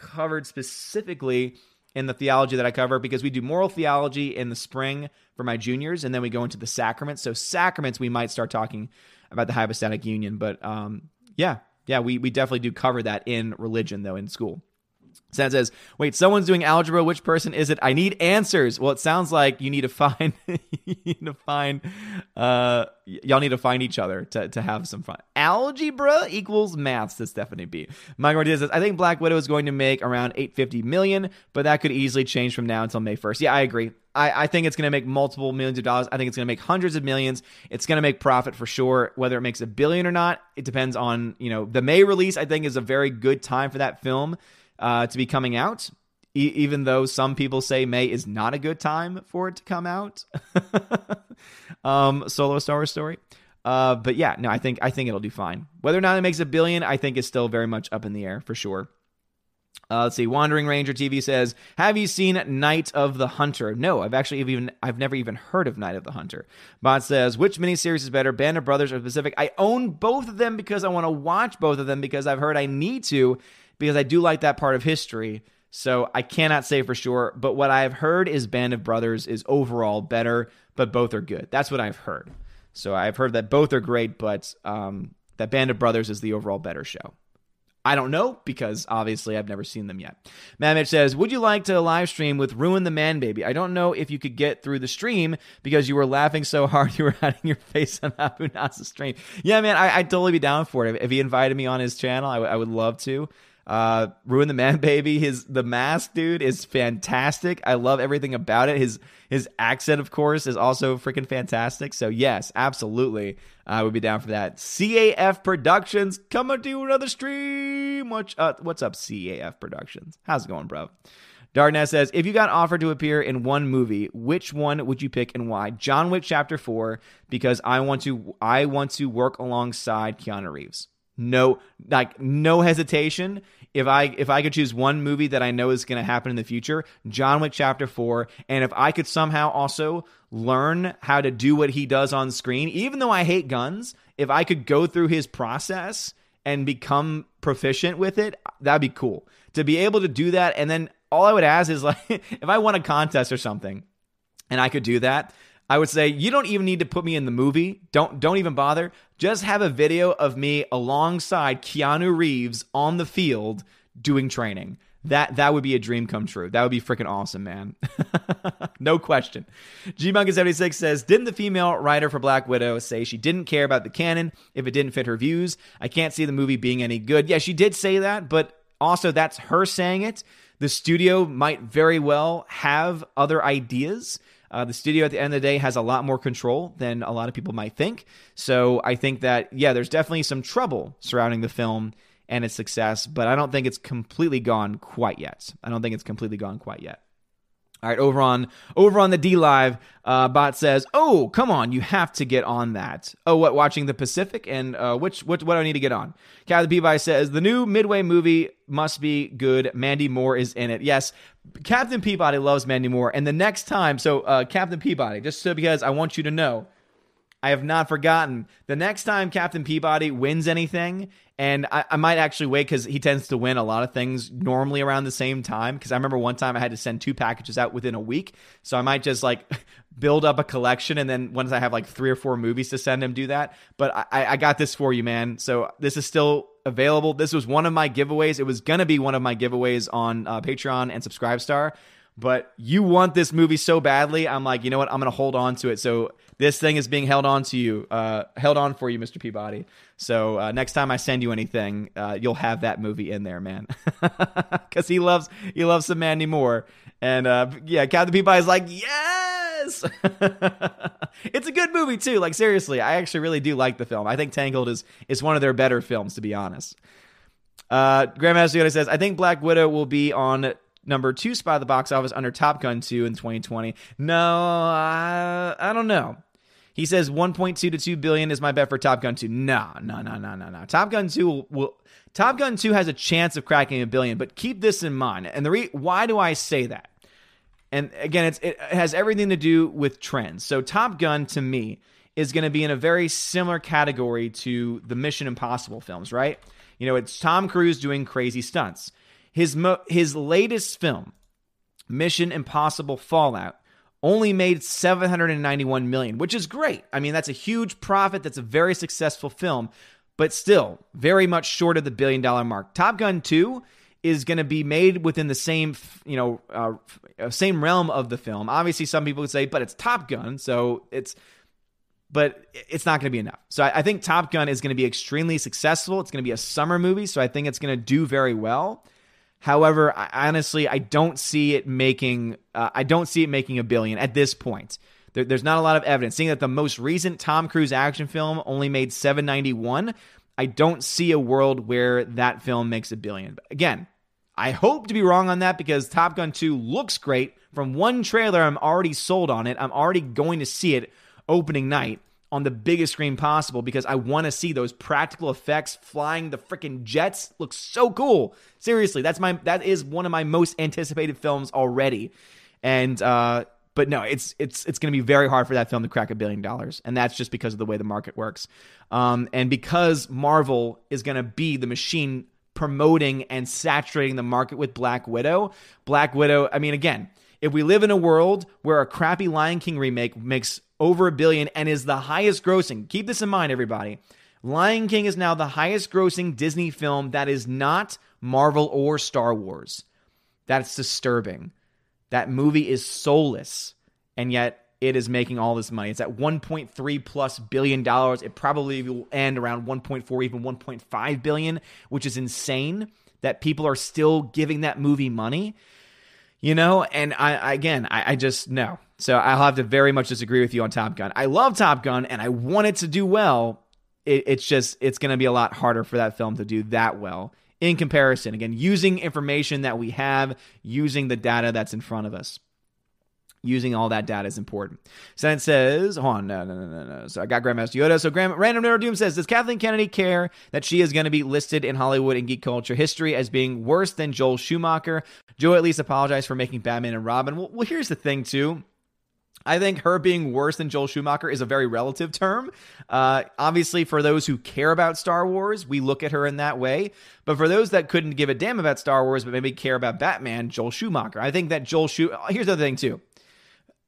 covered specifically in the theology that I cover because we do moral theology in the spring for my juniors, and then we go into the sacraments. So sacraments, we might start talking about the hypostatic union, but um, yeah, yeah, we we definitely do cover that in religion though in school. Stan says, "Wait, someone's doing algebra. Which person is it? I need answers." Well, it sounds like you need to find, <laughs> you need to find, uh, y'all need to find each other to, to have some fun. Algebra equals math, says Stephanie B. Mike Martinez says, "I think Black Widow is going to make around 850 million, but that could easily change from now until May 1st." Yeah, I agree. I, I think it's going to make multiple millions of dollars. I think it's going to make hundreds of millions. It's going to make profit for sure. Whether it makes a billion or not, it depends on you know the May release. I think is a very good time for that film uh, to be coming out, e- even though some people say May is not a good time for it to come out. <laughs> um, solo Star Wars story. Uh, but yeah, no, I think I think it'll do fine. Whether or not it makes a billion, I think is still very much up in the air for sure. Uh, let's see. Wandering Ranger TV says, "Have you seen Night of the Hunter?" No, I've actually even I've never even heard of Night of the Hunter. Bot says, "Which miniseries is better, Band of Brothers or Pacific?" I own both of them because I want to watch both of them because I've heard I need to because I do like that part of history. So I cannot say for sure, but what I've heard is Band of Brothers is overall better, but both are good. That's what I've heard. So I've heard that both are great, but um, that Band of Brothers is the overall better show. I don't know because obviously I've never seen them yet. Mamich says, Would you like to live stream with Ruin the Man Baby? I don't know if you could get through the stream because you were laughing so hard <laughs> you were hiding your face on Abu Nas's stream. Yeah, man, I, would totally be down for it. If he invited me on his channel, I, w- I would love to. Uh, Ruin the Man <laughs> Baby. His the mask, dude, is fantastic. I love everything about it. His his accent, of course, is also freaking fantastic. So yes, absolutely, I would be down for that. CAF Productions coming to another stream. What's uh, what's up, CAF Productions? How's it going, bro? Darkness says, if you got offered to appear in one movie, which one would you pick and why? John Wick Chapter Four, because I want to I want to work alongside Keanu Reeves. No, like no hesitation. If I if I could choose one movie that I know is going to happen in the future, John Wick Chapter Four, and if I could somehow also learn how to do what he does on screen, even though I hate guns, if I could go through his process and become proficient with it, that'd be cool. To be able to do that, and then all I would ask is like, <laughs> if I won a contest or something, and I could do that, I would say you don't even need to put me in the movie. Don't don't even bother. Just have a video of me alongside Keanu Reeves on the field doing training. That that would be a dream come true. That would be freaking awesome, man. <laughs> no question. G Monkey 76 says, Didn't the female writer for Black Widow say she didn't care about the canon if it didn't fit her views? I can't see the movie being any good. Yeah, she did say that, but also that's her saying it. The studio might very well have other ideas. Uh, the studio at the end of the day has a lot more control than a lot of people might think. So I think that, yeah, there's definitely some trouble surrounding the film and its success, but I don't think it's completely gone quite yet. I don't think it's completely gone quite yet. All right, over on over on the DLive, uh, bot says, "Oh, come on, you have to get on that." Oh, what? Watching the Pacific and uh, which what what do I need to get on? Captain Peabody says the new Midway movie must be good. Mandy Moore is in it. Yes, Captain Peabody loves Mandy Moore, and the next time, so uh, Captain Peabody, just so because I want you to know, I have not forgotten. The next time Captain Peabody wins anything, and I, I might actually wait because he tends to win a lot of things normally around the same time. Because I remember one time I had to send two packages out within a week, so I might just like <laughs> build up a collection, and then once I have like three or four movies to send him, do that. But I, I got this for you, man. So this is still available. This was one of my giveaways. It was gonna be one of my giveaways on uh, Patreon and Subscribestar but you want this movie so badly. I'm like, you know what? I'm to hold on to it. So this thing is being held on to you, uh, held on for you, Mr. Peabody. So uh, next time I send you anything, uh, you'll have that movie in there, man, <laughs> because he loves he loves some Mandy Moore, and uh, yeah, Captain Peabody's like, yes, <laughs> it's a good movie too. Like seriously, I actually really do like the film. I think Tangled is is one of their better films, to be honest. Uh, Grandmaster Yoda says, I think Black Widow will be on number two spot the box office under Top Gun 2 in 2020. No, I, I don't know. He says 1.2 to 2 billion is my bet for Top Gun 2. No, no, no, no, no, no. Top Gun 2 will, will Top Gun 2 has a chance of cracking a billion, but keep this in mind. And the re- why do I say that? And again, it's, it has everything to do with trends. So Top Gun to me is going to be in a very similar category to the Mission Impossible films, right? You know, it's Tom Cruise doing crazy stunts. His mo- his latest film, Mission Impossible Fallout, only made 791 million, which is great. I mean, that's a huge profit. That's a very successful film, but still very much short of the billion dollar mark. Top Gun 2 is going to be made within the same, you know, uh, same realm of the film. Obviously, some people would say, but it's Top Gun, so it's, but it's not going to be enough. So I think Top Gun is going to be extremely successful. It's going to be a summer movie, so I think it's going to do very well. However, I, honestly, I don't see it making. Uh, I don't see it making a billion at this point. There, there's not a lot of evidence. Seeing that the most recent Tom Cruise action film only made 791, I don't see a world where that film makes a billion. But again, I hope to be wrong on that because Top Gun 2 looks great. From one trailer, I'm already sold on it. I'm already going to see it opening night on the biggest screen possible because I want to see those practical effects flying the freaking jets. Looks so cool. Seriously, that's my that is one of my most anticipated films already. And uh but no, it's it's it's going to be very hard for that film to crack a billion dollars, and that's just because of the way the market works, um, and because Marvel is going to be the machine promoting and saturating the market with Black Widow. Black Widow. I mean, again, if we live in a world where a crappy Lion King remake makes over a billion and is the highest grossing. Keep this in mind, everybody. Lion King is now the highest grossing Disney film that is not Marvel or Star Wars. That's disturbing. That movie is soulless, and yet it is making all this money. It's at 1.3 plus billion dollars. It probably will end around 1.4, even 1.5 billion, which is insane that people are still giving that movie money. You know, and I again, I, I just no. So I'll have to very much disagree with you on Top Gun. I love Top Gun and I want it to do well. It, it's just it's going to be a lot harder for that film to do that well in comparison. Again, using information that we have, using the data that's in front of us. Using all that data is important. Senate says, hold on, no, no, no, no, no. So I got Grandmaster Yoda. So Grand, Random Nerd Doom says, does Kathleen Kennedy care that she is going to be listed in Hollywood and geek culture history as being worse than Joel Schumacher? Joe at least apologized for making Batman and Robin. Well, well here's the thing, too. I think her being worse than Joel Schumacher is a very relative term. Uh, obviously, for those who care about Star Wars, we look at her in that way. But for those that couldn't give a damn about Star Wars, but maybe care about Batman, Joel Schumacher. I think that Joel Schumacher. Here's the other thing too.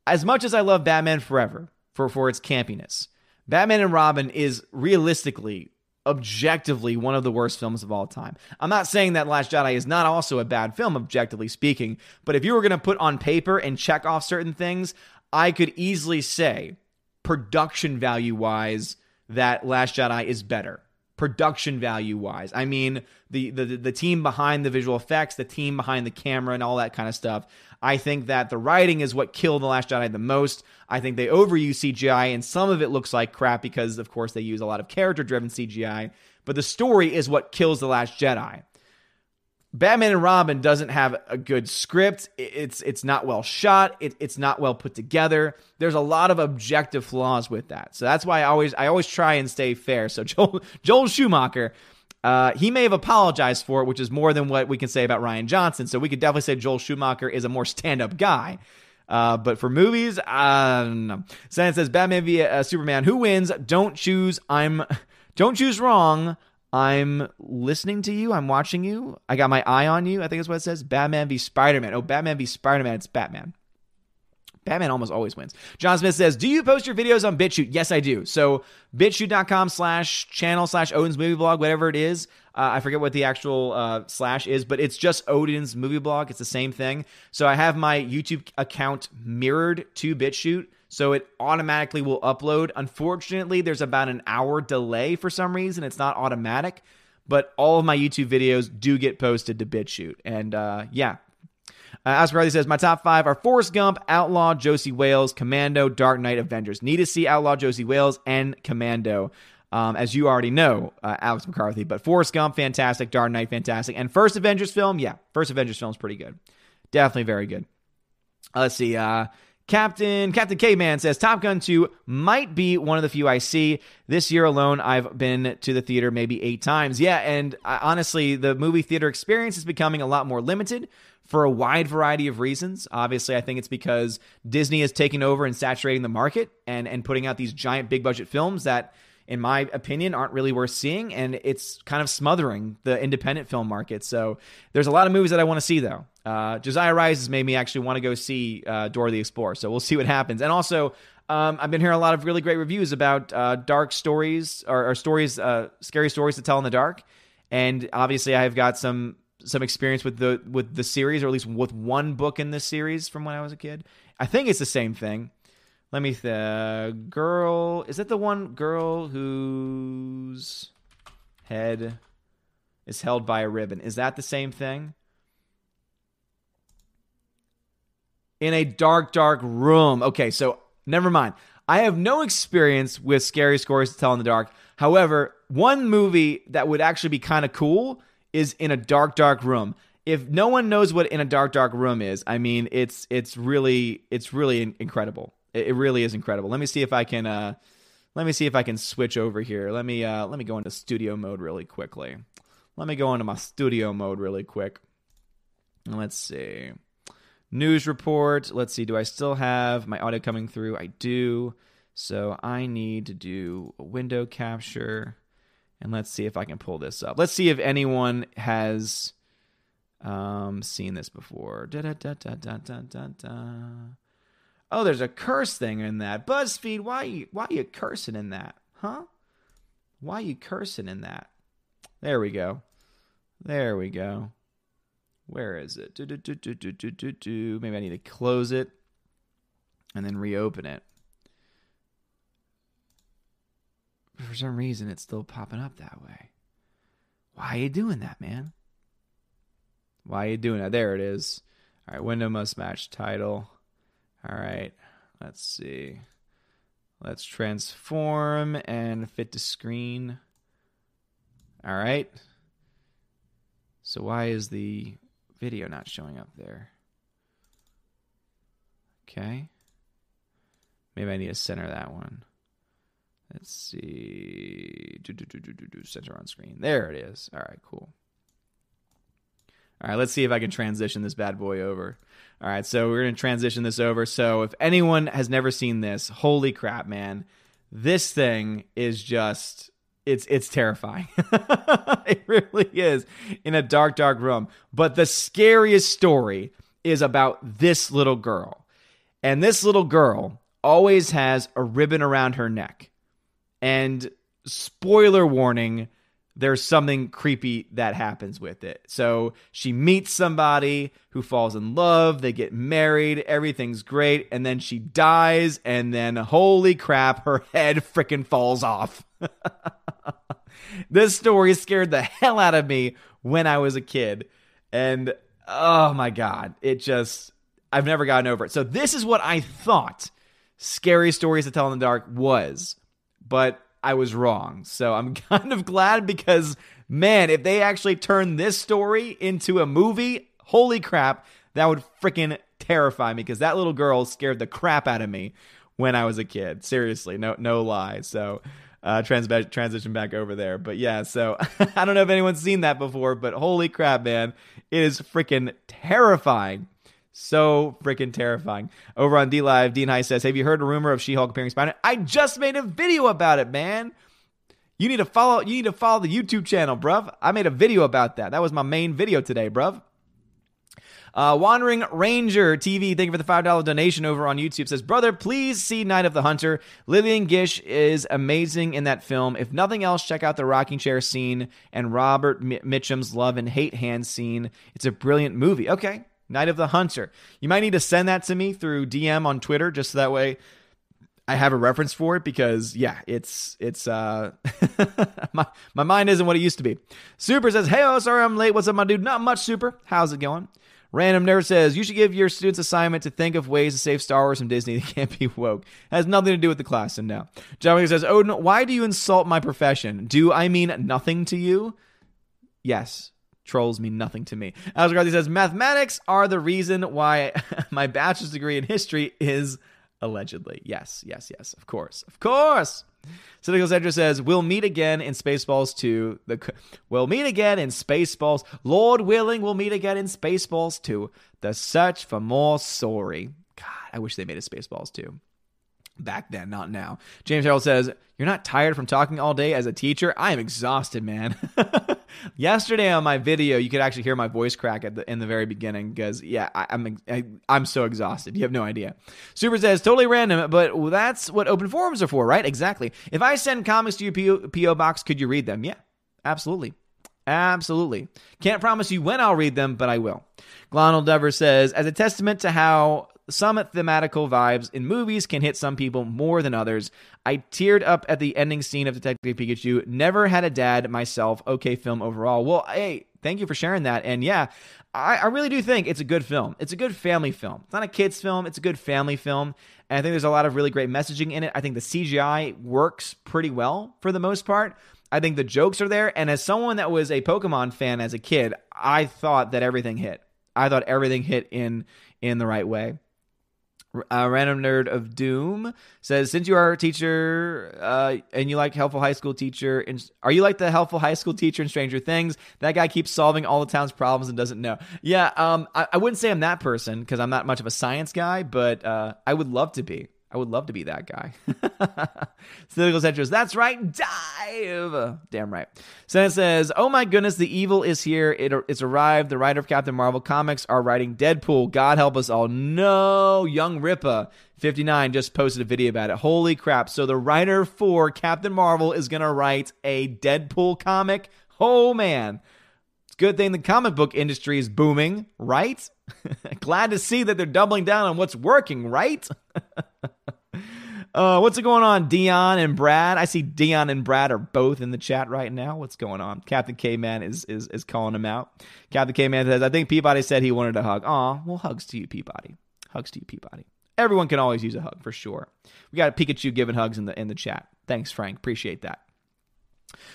As much as I love Batman Forever for for its campiness, Batman and Robin is realistically objectively one of the worst films of all time. I'm not saying that Last Jedi is not also a bad film, objectively speaking, but if you were going to put on paper and check off certain things, I could easily say, production value wise, that Last Jedi is better. Production value wise, I mean the, the the team behind the visual effects, the team behind the camera, and all that kind of stuff. I think that the writing is what killed the Last Jedi the most. I think they overuse CGI, and some of it looks like crap because, of course, they use a lot of character driven CGI. But the story is what kills the Last Jedi. Batman and Robin doesn't have a good script. It's it's not well shot. It, it's not well put together. There's a lot of objective flaws with that. So that's why I always I always try and stay fair. So <laughs> Joel Joel Schumacher, uh, he may have apologized for it, which is more than what we can say about Rian Johnson. So we could definitely say Joel Schumacher is a more stand up guy. Uh, but for movies, I know. Senate says Batman v uh, Superman. Who wins? Don't choose. I'm. <laughs> Don't choose wrong. I'm listening to you. I'm watching you. I got my eye on you. I think that's what it says. Batman v Spider Man. Oh, Batman v Spider Man. It's Batman. Batman almost always wins. John Smith says, Do you post your videos on BitChute? Yes, I do. So bitchute.com slash channel slash Odin's movie blog, whatever it is. Uh, I forget what the actual uh, slash is, but it's just Odin's movie blog. It's the same thing. So I have my YouTube account mirrored to BitChute so it automatically will upload. Unfortunately, there's about an hour delay for some reason. It's not automatic, but all of my YouTube videos do get posted to BitChute. And uh, yeah. Uh, Oscar Riley says, My top five are Forrest Gump, Outlaw, Josey Wales, Commando, Dark Knight, Avengers. Need to see Outlaw, Josey Wales, and Commando. Um, as you already know, uh, Alex McCarthy. But Forrest Gump, fantastic. Dark Knight, fantastic. And first Avengers film, yeah, first Avengers film is pretty good. Definitely very good. Uh, let's see. Uh, Captain Captain Caveman says Top Gun 2 might be one of the few I see. This year alone, I've been to the theater maybe eight times. Yeah, and I, honestly, the movie theater experience is becoming a lot more limited for a wide variety of reasons. Obviously, I think it's because Disney is taking over and saturating the market and, and putting out these giant big budget films that in my opinion, aren't really worth seeing. And it's kind of smothering the independent film market. So there's a lot of movies that I want to see, though. Uh, Josiah Rises made me actually want to go see uh, Dora the Explorer. So we'll see what happens. And also, um, I've been hearing a lot of really great reviews about uh, dark stories or, or stories, uh, scary stories to tell in the dark. And obviously, I've got some some experience with the with the series, or at least with one book in this series from when I was a kid. I think it's the same thing. Let me th- girl is that the one girl whose head is held by a ribbon? Is that the same thing? In a dark, dark room. Okay, so never mind. I have no experience with scary stories to tell in the dark. However, one movie that would actually be kind of cool is in a dark, dark room. If no one knows what in a dark, dark room is, I mean, it's it's really it's really incredible. It, really is incredible. Let me see if I can. Uh, let me see if I can switch over here. Let me uh, let me go into studio mode really quickly. Let me go into my studio mode really quick. Let's see. News report. Let's see. Do I still have my audio coming through? I do. So I need to do a window capture. And let's see if I can pull this up. Let's see if anyone has um, seen this before. Da, da, da, da, da, da, da. Oh, there's a curse thing in that. BuzzFeed, why you why you cursing in that? Huh? Why you cursing in that? There we go. There we go. Where is it? Do, do, do, do, do, do, do, do. Maybe I need to close it and then reopen it. For some reason, it's still popping up that way. Why are you doing that, man? Why are you doing that? There it is. All right, window must match title. All right, let's see. Let's transform and fit to screen. All right. So why is the video not showing up there? Okay. Maybe I need to center that one. Let's see. Do, do, do, do, do, do. Center on screen. There it is. All right, cool. All right, let's see if I can transition this bad boy over. All right, so we're going to transition this over. So if anyone has never seen this, holy crap, man. This thing is just it's it's terrifying. <laughs> it really is in a dark dark room. But the scariest story is about this little girl. And this little girl always has a ribbon around her neck. And spoiler warning, there's something creepy that happens with it. So she meets somebody who falls in love, they get married, everything's great, and then she dies, and then holy crap, her head <laughs> freaking falls off. <laughs> this story scared the hell out of me when I was a kid. And oh my God, it just, I've never gotten over it. So, this is what I thought Scary Stories to Tell in the Dark was, but I was wrong. So, I'm <laughs> kind of glad because, man, if they actually turn this story into a movie, holy crap, that would freaking terrify me because that little girl scared the crap out of me when I was a kid. Seriously, no, no lie. So, uh, trans- transition back over there. But yeah, so <laughs> I don't know if anyone's seen that before, but holy crap, man, it is freaking terrifying. So freaking terrifying. Over on DLive, Dean High says, Have you heard a rumor of She Hulk appearing Spider? I just made a video about it, man. You need to follow. You need to follow the YouTube channel, bruv. I made a video about that. That was my main video today, bruv. Uh, Wandering Ranger TV, thank you for the $5 donation over on YouTube. Says, Brother, please see Night of the Hunter. Lillian Gish is amazing in that film. If nothing else, check out the rocking chair scene and Robert M- Mitchum's love and hate hand scene. It's a brilliant movie. Okay, Night of the Hunter. You might need to send that to me through DM on Twitter, just so that way I have a reference for it because yeah, it's it's uh <laughs> my my mind isn't what it used to be. Super says, "Hey, oh, sorry I'm late. What's up, my dude? Not much, Super. How's it going?" Random Nerd says, You should give your students assignment to think of ways to save Star Wars from Disney <laughs> that can't be woke. has nothing to do with the class, and now. John says, Odin, why do you insult my profession? Do I mean nothing to you? Yes. Trolls mean nothing to me. Alex McCarthy says, Mathematics are the reason why <laughs> my bachelor's degree in history is allegedly. Yes, yes, yes. Of course. Of course. Cynical Cedra says, We'll meet again in Spaceballs 2. The, we'll meet again in Spaceballs. Lord willing, we'll meet again in Spaceballs 2. The search for more sorry. God, I wish they made a Spaceballs 2 back then, not now. James Harold says, You're not tired from talking all day as a teacher? I am exhausted, man. <laughs> <laughs> Yesterday on my video, you could actually hear my voice crack at the in the very beginning because yeah, I, I'm, I'm so exhausted. You have no idea. Super says totally random, but that's what open forums are for, right? Exactly. If I send comics to your PO, PO box, could you read them? Yeah, absolutely. Absolutely. Can't promise you when I'll read them, but I will. Glonald Dever says, as a testament to how some thematical vibes in movies can hit some people more than others. I teared up at the ending scene of Detective Pikachu. Never had a dad myself. Okay, film overall. Well, hey, thank you for sharing that. And yeah, I, I, really do think it's a good film. It's a good family film. It's not a kids' film, it's a good family film. And I think there's a lot of really great messaging in it. I think the CGI works pretty well for the most part. I think the jokes are there. And as someone that was a Pokemon fan as a kid, I thought that everything hit. I thought everything hit in in the right way. Uh, Random Nerd of Doom says, since you are a teacher uh, and you like helpful high school teacher, in, are you like the helpful high school teacher in Stranger Things? That guy keeps solving all the town's problems and doesn't know. Yeah, um, I, I wouldn't say I'm that person because I'm not much of a science guy, but uh, I would love to be. I would love to be that guy. <laughs> Cynical Centrist, that's right, dive. Damn right. Senate says, Oh my goodness, the evil is here. It, it's arrived. The writer of Captain Marvel comics are writing Deadpool. God help us all. No, Young Ripa. 59 just posted a video about it. Holy crap. So the writer for Captain Marvel is going to write a Deadpool comic. Oh man. It's a good thing the comic book industry is booming, right? <laughs> Glad to see that they're doubling down on what's working, right? <laughs> Uh, what's going on, Dion and Brad? I see Dion and Brad are both in the chat right now. What's going on? Captain K Man is, is is calling him out. Captain K Man says, "I think Peabody said he wanted a hug." Aw, well, hugs to you, Peabody. Hugs to you, Peabody. Everyone can always use a hug for sure. We got a Pikachu giving hugs in the in the chat. Thanks, Frank. Appreciate that.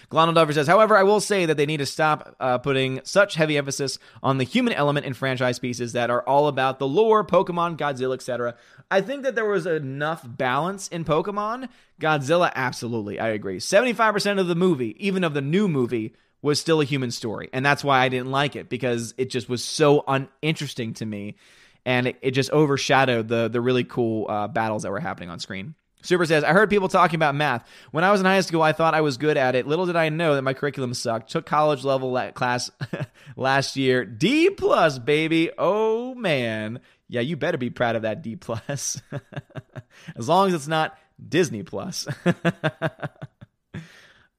Glonald says, however, I will say that they need to stop uh, putting such heavy emphasis on the human element in franchise pieces that are all about the lore, Pokemon, Godzilla, etc. I think that there was enough balance in Pokemon. Godzilla, absolutely, I agree. 75% of the movie, even of the new movie, was still a human story. And that's why I didn't like it because it just was so uninteresting to me. And it, it just overshadowed the, the really cool uh, battles that were happening on screen. Super says, I heard people talking about math. When I was in high school, I thought I was good at it. Little did I know that my curriculum sucked. Took college level class <laughs> last year. D plus, baby. Oh man. Yeah, you better be proud of that D plus. <laughs> as long as it's not Disney plus. <laughs>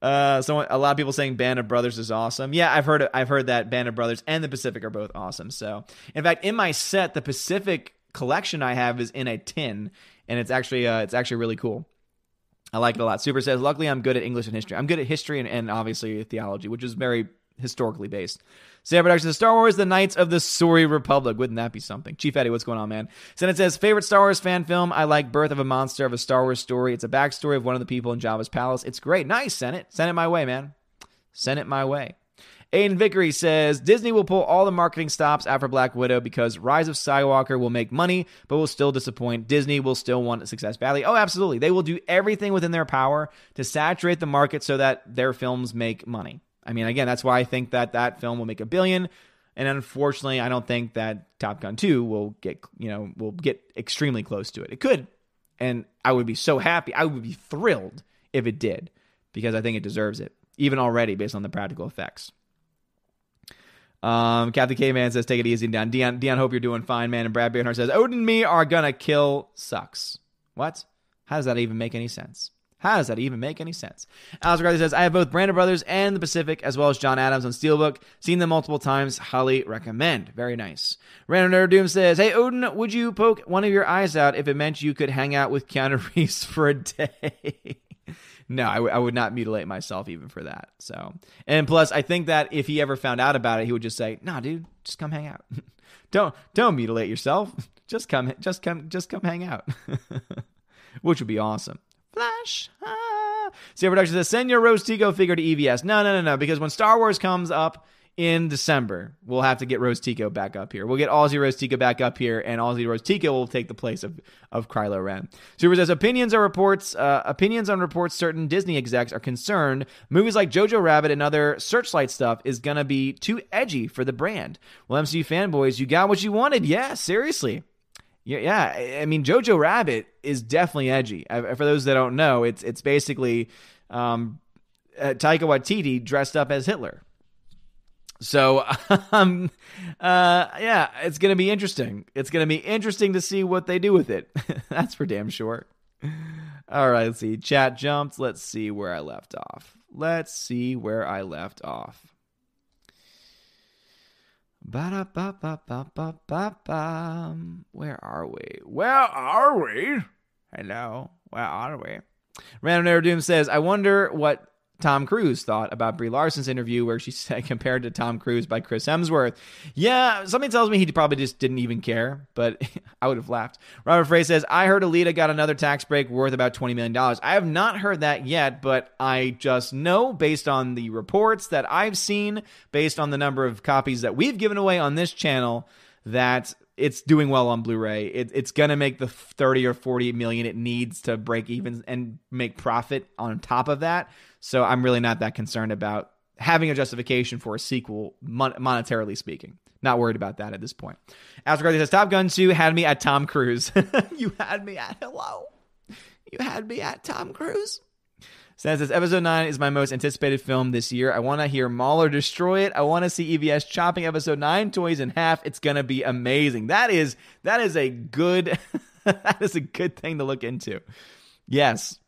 Uh, so a lot of people saying Band of Brothers is awesome. Yeah, I've heard I've heard that Band of Brothers and the Pacific are both awesome. So, in fact, in my set, the Pacific collection I have is in a tin, and it's actually uh, it's actually really cool. I like it a lot. Super says, luckily I'm good at English and history. I'm good at history and, and obviously theology, which is very historically based. Sam Productions, Star Wars, The Knights of the Suri Republic. Wouldn't that be something? Chief Eddie, what's going on, man? Senate says, favorite Star Wars fan film? I like Birth of a Monster of a Star Wars story. It's a backstory of one of the people in Jabba's palace. It's great. Nice, Senate. Send it my way, man. Send it my way. Aiden Vickery says Disney will pull all the marketing stops after Black Widow because Rise of Skywalker will make money, but will still disappoint. Disney will still want success badly. Oh, absolutely. They will do everything within their power to saturate the market so that their films make money. I mean, again, that's why I think that that film will make a billion. And unfortunately, I don't think that Top Gun 2 will get, you know, will get extremely close to it. It could. And I would be so happy. I would be thrilled if it did because I think it deserves it, even already based on the practical effects. Um, Captain K Man says, take it easy and down. Dion, Dion, hope you're doing fine, man. And Brad Bearhart says, Odin and me are gonna kill sucks. What? How does that even make any sense? How does that even make any sense? Alex McCarthy says, I have both Band of Brothers and the Pacific, as well as John Adams on Steelbook. Seen them multiple times. Highly recommend. Very nice. Random Nerd Doom says, Hey, Odin, would you poke one of your eyes out if it meant you could hang out with Keanu <laughs> Reeves for a day? No, I, w- I would not mutilate myself even for that. So, and plus, I think that if he ever found out about it, he would just say, "Nah, dude, just come hang out. <laughs> don't don't mutilate yourself. <laughs> Just come, just come, just come hang out." <laughs> Which would be awesome. Flash. Ah. See, production says, "Send your Rose Tico figure to EVS." No, no, no, no, because when Star Wars comes up in December. We'll have to get Rose Tico back up here. We'll get Aussie Rose Tico back up here, and Aussie Rose Tico will take the place of, of Kylo Ren. Super says opinions are reports uh, opinions on reports certain Disney execs are concerned movies like Jojo Rabbit and other Searchlight stuff is gonna be too edgy for the brand. Well, MCU fanboys, you got what you wanted. Yeah, seriously. Yeah, yeah. I mean, Jojo Rabbit is definitely edgy. For those that don't know, it's it's basically um, uh, Taika Waititi dressed up as Hitler. So, <laughs> um, uh, yeah, it's going to be interesting. It's going to be interesting to see what they do with it. <laughs> That's for damn sure. All right, let's see. Chat jumped. Let's see where I left off. Let's see where I left off. Ba-da-ba-ba-ba-ba-ba. Where are we? Where are we? Hello. Where are we? Random Nerd Doom says, I wonder what Tom Cruise thought about Brie Larson's interview where she <laughs> said compared to Tom Cruise by Chris Hemsworth. Yeah, something tells me he probably just didn't even care, but <laughs> I would have laughed. Robert Frey says, I heard Alita got another tax break worth about $20 million. I have not heard that yet, but I just know based on the reports that I've seen, based on the number of copies that we've given away on this channel, that it's doing well on Blu-ray. It, it's gonna make the 30 or 40 million it needs to break even and make profit on top of that. So I'm really not that concerned about having a justification for a sequel, mon- monetarily speaking. Not worried about that at this point. As regards says, Top Gun 2 had me at Tom Cruise. <laughs> you had me at hello. You had me at Tom Cruise. Says this episode nine is my most anticipated film this year. I want to hear Mauler destroy it. I want to see EVS chopping episode nine toys in half. It's gonna be amazing. That is that is a good <laughs> that is a good thing to look into. Yes,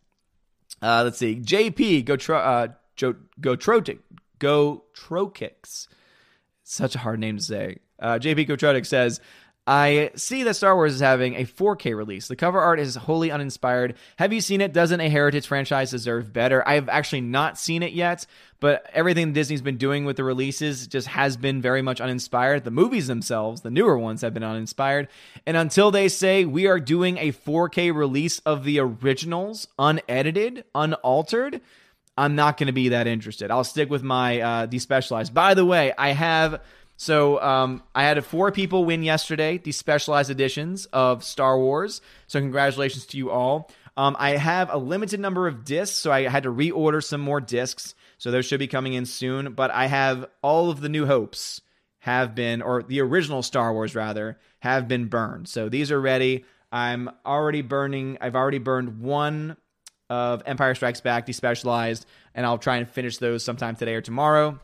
uh, let's see. JP go tro- uh, jo- go trotic go trokix. Such a hard name to say. Uh, JP Gotrotic says, I see that Star Wars is having a 4K release. The cover art is wholly uninspired. Have you seen it? Doesn't a Heritage franchise deserve better? I have actually not seen it yet, but everything Disney's been doing with the releases just has been very much uninspired. The movies themselves, the newer ones, have been uninspired. And until they say we are doing a 4K release of the originals, unedited, unaltered, I'm not going to be that interested. I'll stick with my uh, despecialized. By the way, I have so um, I had four people win yesterday despecialized editions of Star Wars. So congratulations to you all. Um, I have a limited number of discs, so I had to reorder some more discs. So those should be coming in soon. But I have all of the New Hopes have been, or the original Star Wars rather, have been burned. So these are ready. I'm already burning. I've already burned one of Empire Strikes Back, despecialized, and I'll try and finish those sometime today or tomorrow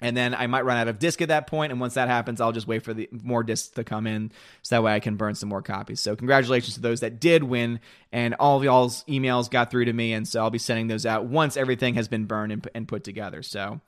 and then I might run out of disc at that point. And once that happens, I'll just wait for the more discs to come in, so that way I can burn some more copies. So congratulations to those that did win, and all of y'all's emails got through to me, and so I'll be sending those out once everything has been burned and put together. So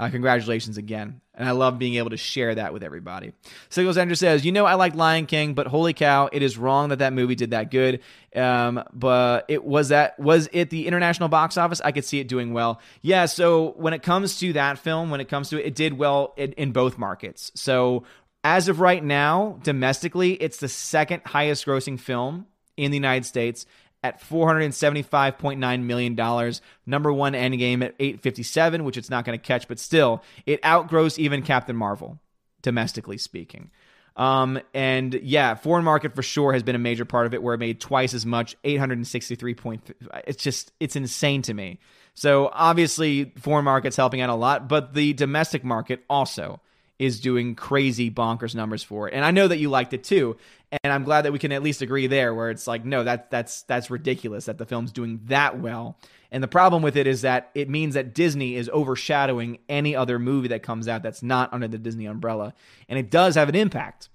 uh, congratulations again. And I love being able to share that with everybody. Signals Andrew says, You know, I like Lion King, but holy cow, it is wrong that that movie did that good. Um, but it was that, was it the international box office? I could see it doing well. Yeah. So when it comes to that film, when it comes to it, it did well in, in both markets. So as of right now, domestically, it's the second highest grossing film in the United States at $475.9 million. Number one Endgame at 857, which it's not going to catch, but still, it outgrows even Captain Marvel, domestically speaking. Um, and yeah, foreign market for sure has been a major part of it, where it made twice as much, 863 point. It's just it's insane to me. So obviously, foreign market's helping out a lot, but the domestic market also is doing crazy bonkers numbers for it. And I know that you liked it too. And I'm glad that we can at least agree there where it's like, no, that that's that's ridiculous that the film's doing that well. And the problem with it is that it means that Disney is overshadowing any other movie that comes out that's not under the Disney umbrella. And it does have an impact.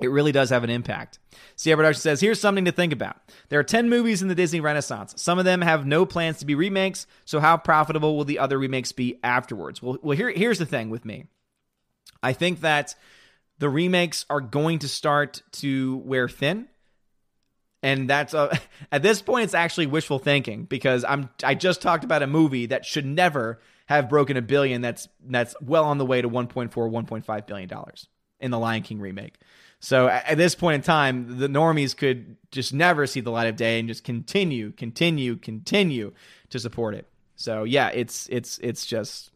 It really does have an impact. Sierra Production says, here's something to think about. There are 10 movies in the Disney Renaissance. Some of them have no plans to be remakes, so how profitable will the other remakes be afterwards? Well, well here, here's the thing with me. I think that the remakes are going to start to wear thin. And that's a, <laughs> at this point it's actually wishful thinking because I'm I just talked about a movie that should never have broken a billion that's that's well on the way to 1.4 1.5 billion dollars in the Lion King remake. So at this point in time, the normies could just never see the light of day and just continue, continue, continue to support it. So yeah, it's it's it's just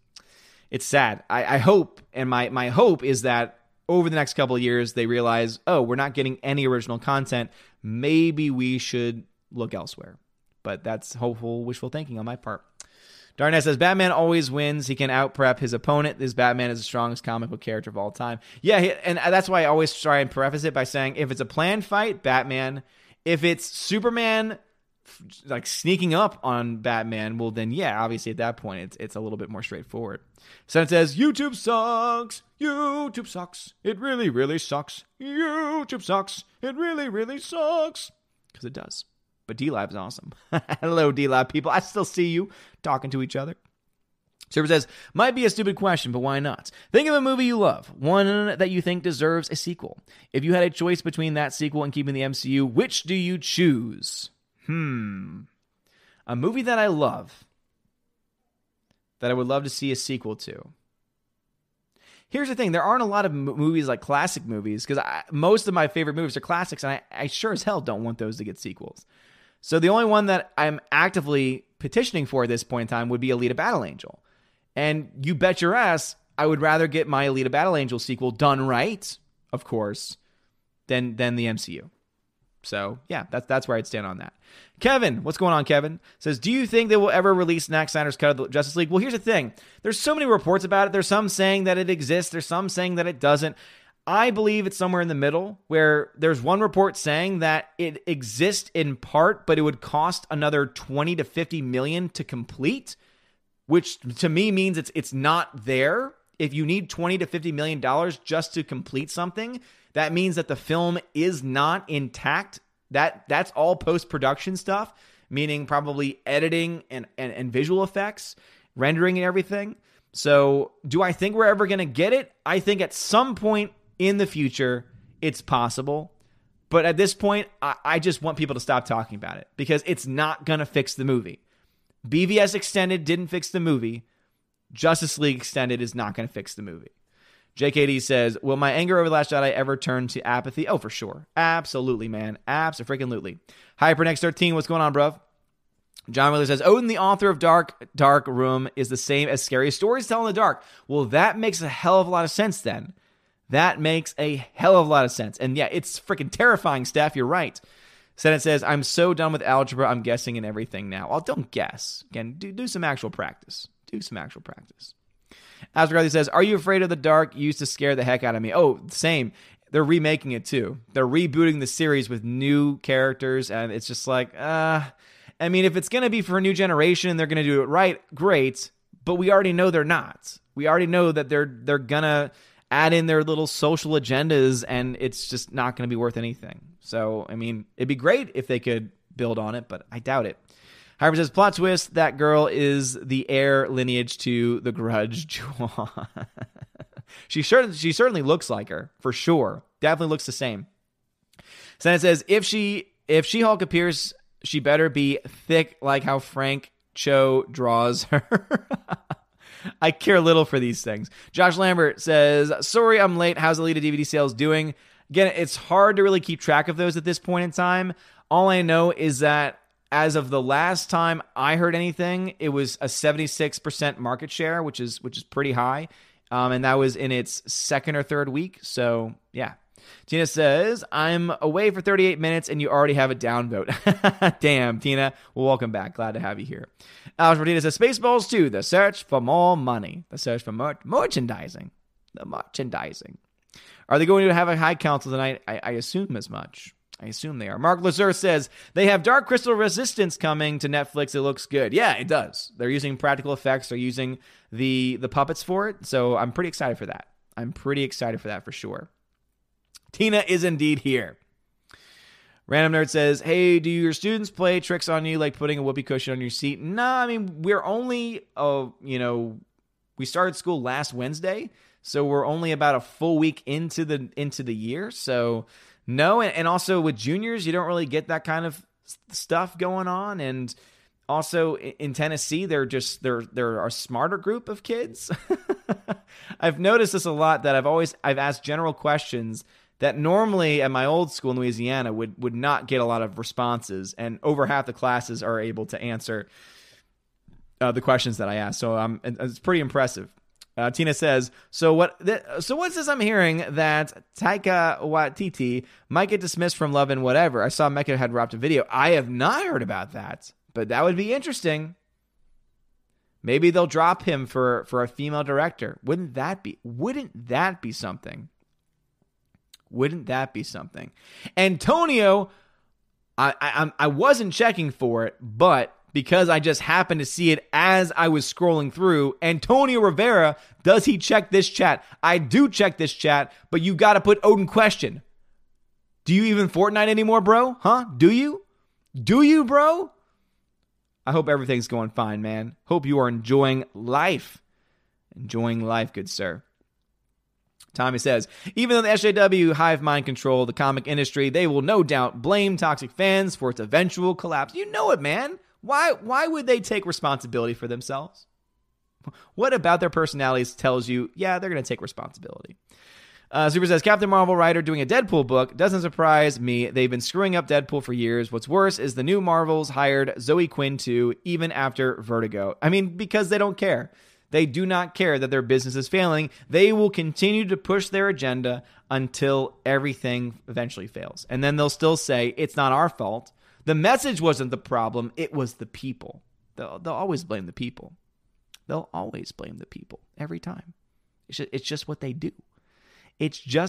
it's sad. I, I hope, and my my hope is that over the next couple of years they realize, oh, we're not getting any original content. Maybe we should look elsewhere. But that's hopeful, wishful thinking on my part. Darnett says Batman always wins. He can out prep his opponent. This Batman is the strongest comic book character of all time. Yeah, and that's why I always try and preface it by saying if it's a planned fight, Batman. If it's Superman like sneaking up on Batman, well then yeah, obviously at that point it's it's a little bit more straightforward. So it says YouTube sucks. YouTube sucks. It really really sucks. YouTube sucks. It really really sucks. Cuz it does. But DLive's awesome. <laughs> Hello D Lab people. I still see you talking to each other. Server says, might be a stupid question, but why not? Think of a movie you love, one that you think deserves a sequel. If you had a choice between that sequel and keeping the MCU, which do you choose? Hmm. A movie that I love that I would love to see a sequel to. Here's the thing there aren't a lot of movies like classic movies because most of my favorite movies are classics, and I, I sure as hell don't want those to get sequels. So the only one that I'm actively petitioning for at this point in time would be Alita Battle Angel. And you bet your ass I would rather get my Alita Battle Angel sequel done right, of course, than than the MCU. So yeah, that's that's where I'd stand on that. Kevin, what's going on, Kevin? Says, do you think they will ever release Zack Snyder's cut of the Justice League? Well, here's the thing. There's so many reports about it. There's some saying that it exists. There's some saying that it doesn't. I believe it's somewhere in the middle where there's one report saying that it exists in part, but it would cost another 20 to 50 million to complete, which to me means it's it's not there. If you need 20 to 50 million dollars just to complete something, that means that the film is not intact. That that's all post production stuff, meaning probably editing and, and, and visual effects, rendering and everything. So, do I think we're ever going to get it? I think at some point in the future, it's possible. But at this point, I, I just want people to stop talking about it because it's not going to fix the movie. BVS Extended didn't fix the movie. Justice League Extended is not going to fix the movie. JKD says, Will my anger over The Last Jedi ever turn to apathy? Oh, for sure. Absolutely, man. Absolutely. Freaking lootly. Hypernext13, what's going on, bruv? John Miller says, Odin, the author of Dark Dark Room, is the same as Scary Stories Tell in the Dark. Well, that makes a hell of a lot of sense then. That makes a hell of a lot of sense. And yeah, it's freaking terrifying, Steph. You're right. Senate says, I'm so done with algebra, I'm guessing in everything now. Well, don't guess. Again, do, do some actual practice. Do some actual practice. As McCarthy says, Are you afraid of the dark? You used to scare the heck out of me. Oh, same. They're remaking it too. They're rebooting the series with new characters, and it's just like, uh, I mean, if it's going to be for a new generation and they're going to do it right, great. But we already know they're not. We already know that they're they're gonna add in their little social agendas, and it's just not going to be worth anything. So, I mean, it'd be great if they could build on it, but I doubt it. However, says plot twist: that girl is the heir lineage to the Grudge. <laughs> she sure she certainly looks like her for sure. Definitely looks the same. Senate says if she if She Hulk appears, she better be thick like how Frank Cho draws her. <laughs> I care little for these things. Josh Lambert says, Sorry, I'm late. How's Alita DVD sales doing? Again, it's hard to really keep track of those at this point in time. All I know is that as of the last time I heard anything, it was a 76% market share, which is which is pretty high. Um, and that was in its second or third week. So yeah. Tina says, I'm away for 38 minutes and you already have a downvote. <laughs> Damn, Tina. Well, welcome back. Glad to have you here. Alex Martinez says, Spaceballs 2, the search for more money, the search for mer- merchandising. The merchandising. Are they going to have a high council tonight? I, I assume as much. I assume they are. Mark Lazur says they have Dark Crystal Resistance coming to Netflix. It looks good. Yeah, it does. They're using practical effects. They're using the the puppets for it. So I'm pretty excited for that. I'm pretty excited for that for sure. Tina is indeed here. Random Nerd says, Hey, do your students play tricks on you like putting a whoopee cushion on your seat? No, I mean, we're only, uh, you know, we started school last Wednesday, so we're only about a full week into the into the year. So no, and, and also with juniors, you don't really get that kind of stuff going on. And also in Tennessee, they're just they're they're a smarter group of kids. <laughs> I've noticed this a lot that I've always I've asked general questions that normally at my old school in Louisiana would would not get a lot of responses, and over half the classes are able to answer uh, the questions that I asked. So um, it's pretty impressive. Uh, Tina says, "So what? Th- so what's this? I'm hearing that Taika Waititi might get dismissed from Love and Whatever. I saw Mecha had dropped a video. I have not heard about that, but that would be interesting. Maybe they'll drop him for for a female director. Wouldn't that be? Wouldn't that be something? Wouldn't that be something? Antonio, I, I, I wasn't checking for it, but because I just happened to see it as I was scrolling through. Antonio Rivera, does he check this chat? I do check this chat, but you got to put Odin question. Do you even Fortnite anymore, bro? Huh? Do you? Do you, bro? I hope everything's going fine, man. Hope you are enjoying life. Enjoying life, good sir. Tommy says, even though the SJW hive mind control the comic industry, they will no doubt blame toxic fans for its eventual collapse. You know it, man. Why why would they take responsibility for themselves? What about their personalities tells you, yeah, they're going to take responsibility? Uh, Super says Captain Marvel writer doing a Deadpool book doesn't surprise me. They've been screwing up Deadpool for years. What's worse is the new Marvels hired Zoe Quinn too, even after Vertigo. I mean, because they don't care. They do not care that their business is failing. They will continue to push their agenda until everything eventually fails. And then they'll still say, it's not our fault. The message wasn't the problem, it was the people. They'll, they'll always blame the people. They'll always blame the people every time. It's just, it's just what they do. It's just